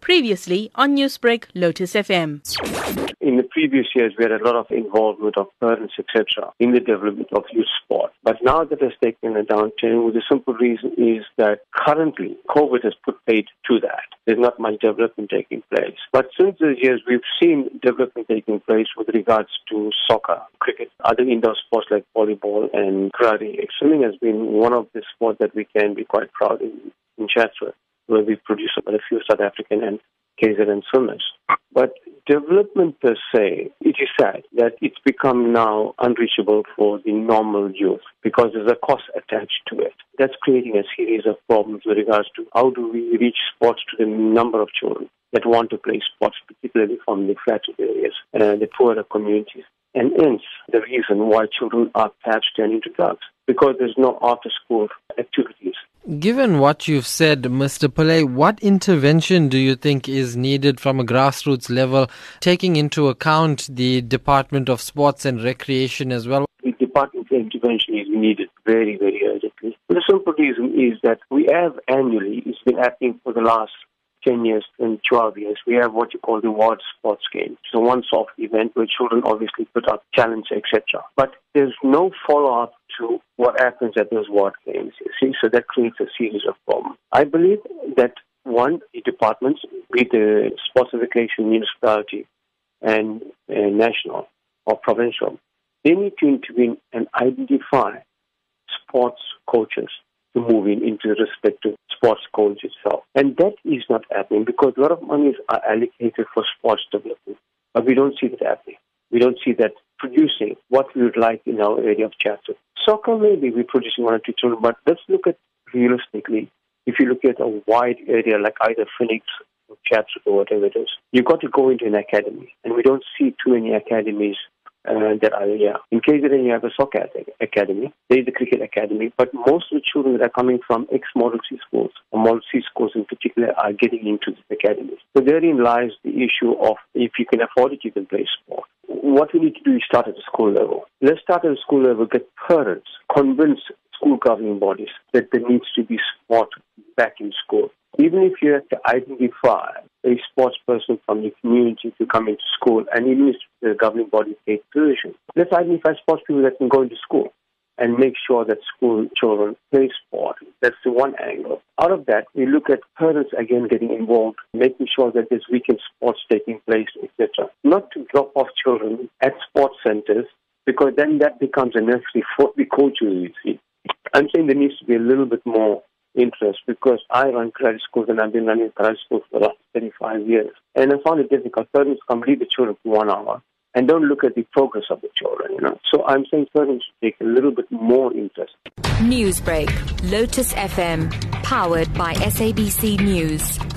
Previously on Newsbreak, Lotus FM. In the previous years, we had a lot of involvement of parents, etc., in the development of youth sport. But now that has taken a downturn, well, the simple reason is that currently COVID has put paid to that. There's not much development taking place. But since those years, we've seen development taking place with regards to soccer, cricket, other indoor sports like volleyball and karate. Swimming has been one of the sports that we can be quite proud in, in Chatsworth where we produce about a few South African and KZN swimmers. But development per se, it is sad that it's become now unreachable for the normal youth because there's a cost attached to it. That's creating a series of problems with regards to how do we reach sports to the number of children that want to play sports, particularly from the flatted areas and uh, the poorer communities. And hence the reason why children are perhaps turning to drugs because there's no after school activities Given what you've said, Mr. Pillay, what intervention do you think is needed from a grassroots level, taking into account the Department of Sports and Recreation as well? The Department of Intervention is needed very, very urgently. The simple reason is that we have annually, it's been happening for the last 10 years and 12 years, we have what you call the Ward Sports Game. It's a once-off event where children obviously put up challenges, etc. But there's no follow-up to what happens at those ward games. See, so that creates a series of problems. I believe that one, the departments, be the sports education municipality and uh, national or provincial, they need to intervene and identify sports coaches to move in into the respective sports college itself. And that is not happening because a lot of monies are allocated for sports development, but we don't see that happening. We don't see that producing what we would like in our area of Chatsworth. Soccer, maybe we're producing one or two children, but let's look at realistically. If you look at a wide area like either Phoenix or Chatsworth or whatever it is, you've got to go into an academy. And we don't see too many academies uh, that are yeah. In KZN, you have a soccer academy. There is a cricket academy, but most of the children that are coming from ex-Model C schools, or Model C schools in particular, are getting into the academies. So therein lies the issue of if you can afford it, you can play sport. What we need to do is start at the school level. Let's start at the school level, get parents, convince school governing bodies that there needs to be sport back in school. Even if you have to identify a sports person from the community to come into school, and even if the governing body takes position, let's identify sports people that can go into school and make sure that school children play sport. That's the one angle. Out of that, we look at parents again getting involved, making sure that there's weekend sports taking place, etc. Not to drop off children at sports centers, because then that becomes a nursery for the coaches, you see. I'm saying there needs to be a little bit more interest because I run karate schools and I've been running karate schools for the last 35 years. And I found it difficult. Parents come leave the children for one hour and don't look at the progress of the children, you know. So I'm saying parents should take a little bit more interest. Newsbreak, Lotus FM, powered by SABC News.